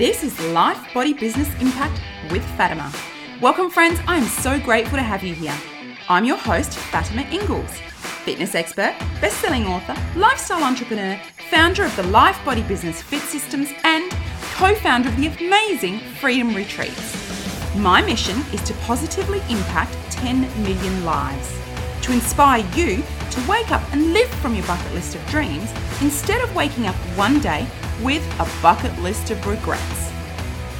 This is Life Body Business Impact with Fatima. Welcome, friends. I am so grateful to have you here. I'm your host, Fatima Ingles, fitness expert, best selling author, lifestyle entrepreneur, founder of the Life Body Business Fit Systems, and co founder of the amazing Freedom Retreats. My mission is to positively impact 10 million lives, to inspire you to wake up and live from your bucket list of dreams instead of waking up one day with a bucket list of regrets.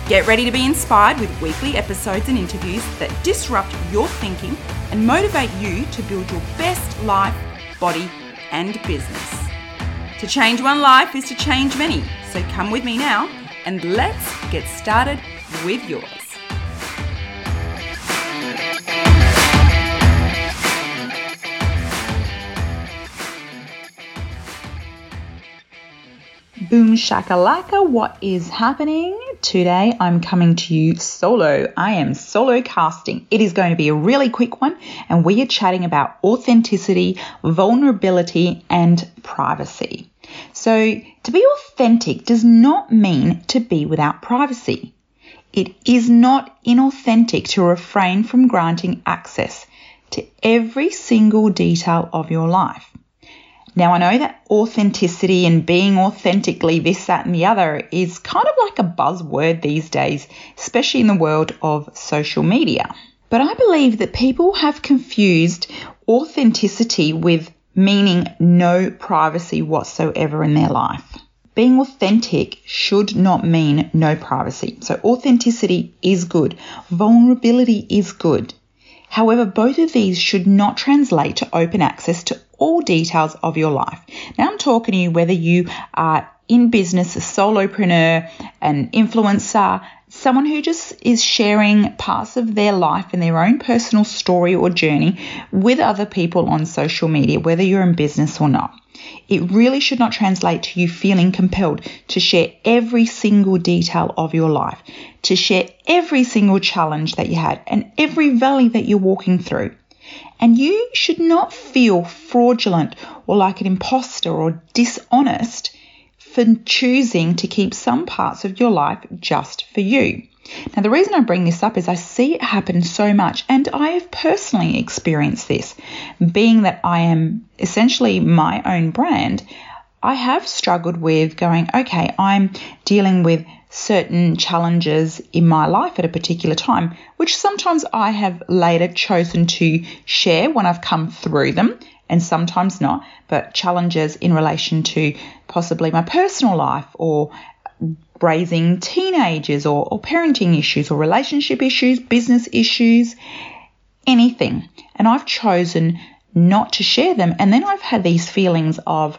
Get ready to be inspired with weekly episodes and interviews that disrupt your thinking and motivate you to build your best life, body, and business. To change one life is to change many, so come with me now and let's get started with yours. Shakalaka, what is happening? Today I'm coming to you solo. I am solo casting. It is going to be a really quick one, and we are chatting about authenticity, vulnerability, and privacy. So, to be authentic does not mean to be without privacy. It is not inauthentic to refrain from granting access to every single detail of your life. Now, I know that authenticity and being authentically this, that, and the other is kind of like a buzzword these days, especially in the world of social media. But I believe that people have confused authenticity with meaning no privacy whatsoever in their life. Being authentic should not mean no privacy. So, authenticity is good, vulnerability is good. However, both of these should not translate to open access to all details of your life. Now I'm talking to you whether you are in business, a solopreneur, an influencer, someone who just is sharing parts of their life and their own personal story or journey with other people on social media, whether you're in business or not. It really should not translate to you feeling compelled to share every single detail of your life, to share every single challenge that you had and every valley that you're walking through. And you should not feel fraudulent or like an imposter or dishonest for choosing to keep some parts of your life just for you. Now, the reason I bring this up is I see it happen so much, and I have personally experienced this. Being that I am essentially my own brand, I have struggled with going, okay, I'm dealing with certain challenges in my life at a particular time, which sometimes I have later chosen to share when I've come through them and sometimes not, but challenges in relation to possibly my personal life or raising teenagers or, or parenting issues or relationship issues, business issues, anything. And I've chosen not to share them. And then I've had these feelings of,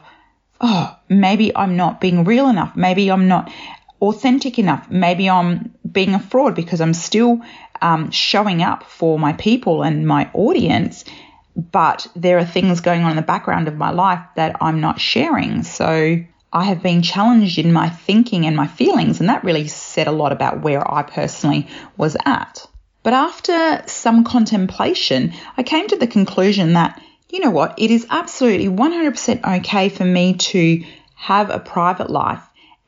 oh, maybe I'm not being real enough. Maybe I'm not authentic enough. Maybe I'm being a fraud because I'm still um, showing up for my people and my audience, but there are things going on in the background of my life that I'm not sharing. So I have been challenged in my thinking and my feelings, and that really said a lot about where I personally was at. But after some contemplation, I came to the conclusion that, you know what, it is absolutely 100% okay for me to have a private life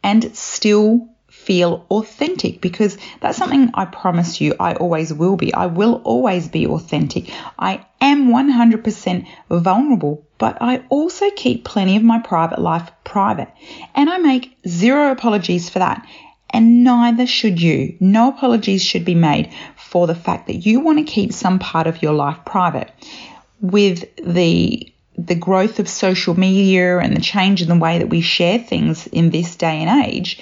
and still feel authentic because that's something I promise you I always will be. I will always be authentic. I am 100% vulnerable, but I also keep plenty of my private life private. And I make zero apologies for that. And neither should you. No apologies should be made for the fact that you want to keep some part of your life private. With the the growth of social media and the change in the way that we share things in this day and age,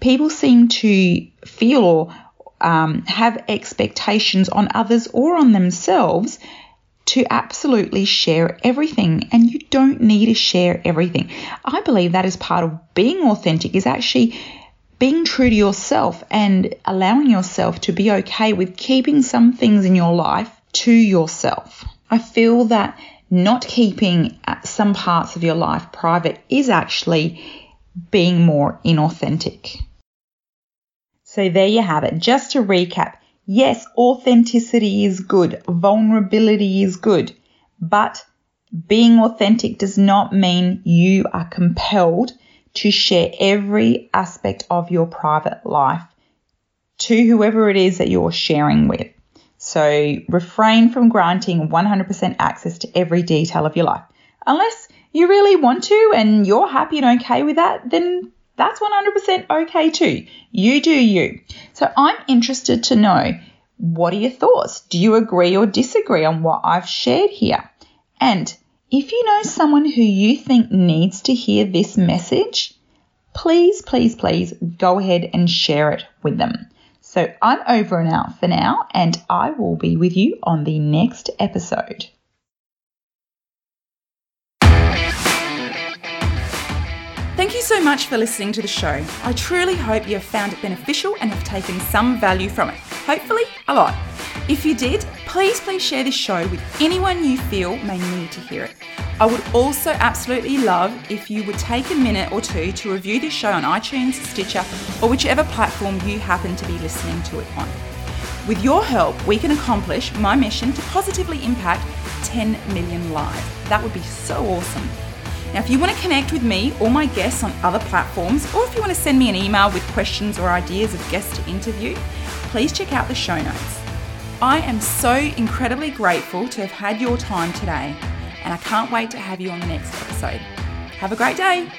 people seem to feel or um, have expectations on others or on themselves to absolutely share everything and you don't need to share everything. I believe that is part of being authentic is actually being true to yourself and allowing yourself to be okay with keeping some things in your life to yourself. I feel that not keeping some parts of your life private is actually being more inauthentic. So there you have it. Just to recap, yes, authenticity is good, vulnerability is good, but being authentic does not mean you are compelled to share every aspect of your private life to whoever it is that you're sharing with. So refrain from granting 100% access to every detail of your life. Unless you really want to and you're happy and okay with that, then that's 100% okay too. You do you. So I'm interested to know what are your thoughts? Do you agree or disagree on what I've shared here? And if you know someone who you think needs to hear this message, please, please, please go ahead and share it with them. So I'm over and out for now, and I will be with you on the next episode. Thank you so much for listening to the show. I truly hope you have found it beneficial and have taken some value from it. Hopefully, a lot. If you did, please, please share this show with anyone you feel may need to hear it. I would also absolutely love if you would take a minute or two to review this show on iTunes, Stitcher, or whichever platform you happen to be listening to it on. With your help, we can accomplish my mission to positively impact 10 million lives. That would be so awesome. Now, if you want to connect with me or my guests on other platforms, or if you want to send me an email with questions or ideas of guests to interview, please check out the show notes. I am so incredibly grateful to have had your time today, and I can't wait to have you on the next episode. Have a great day.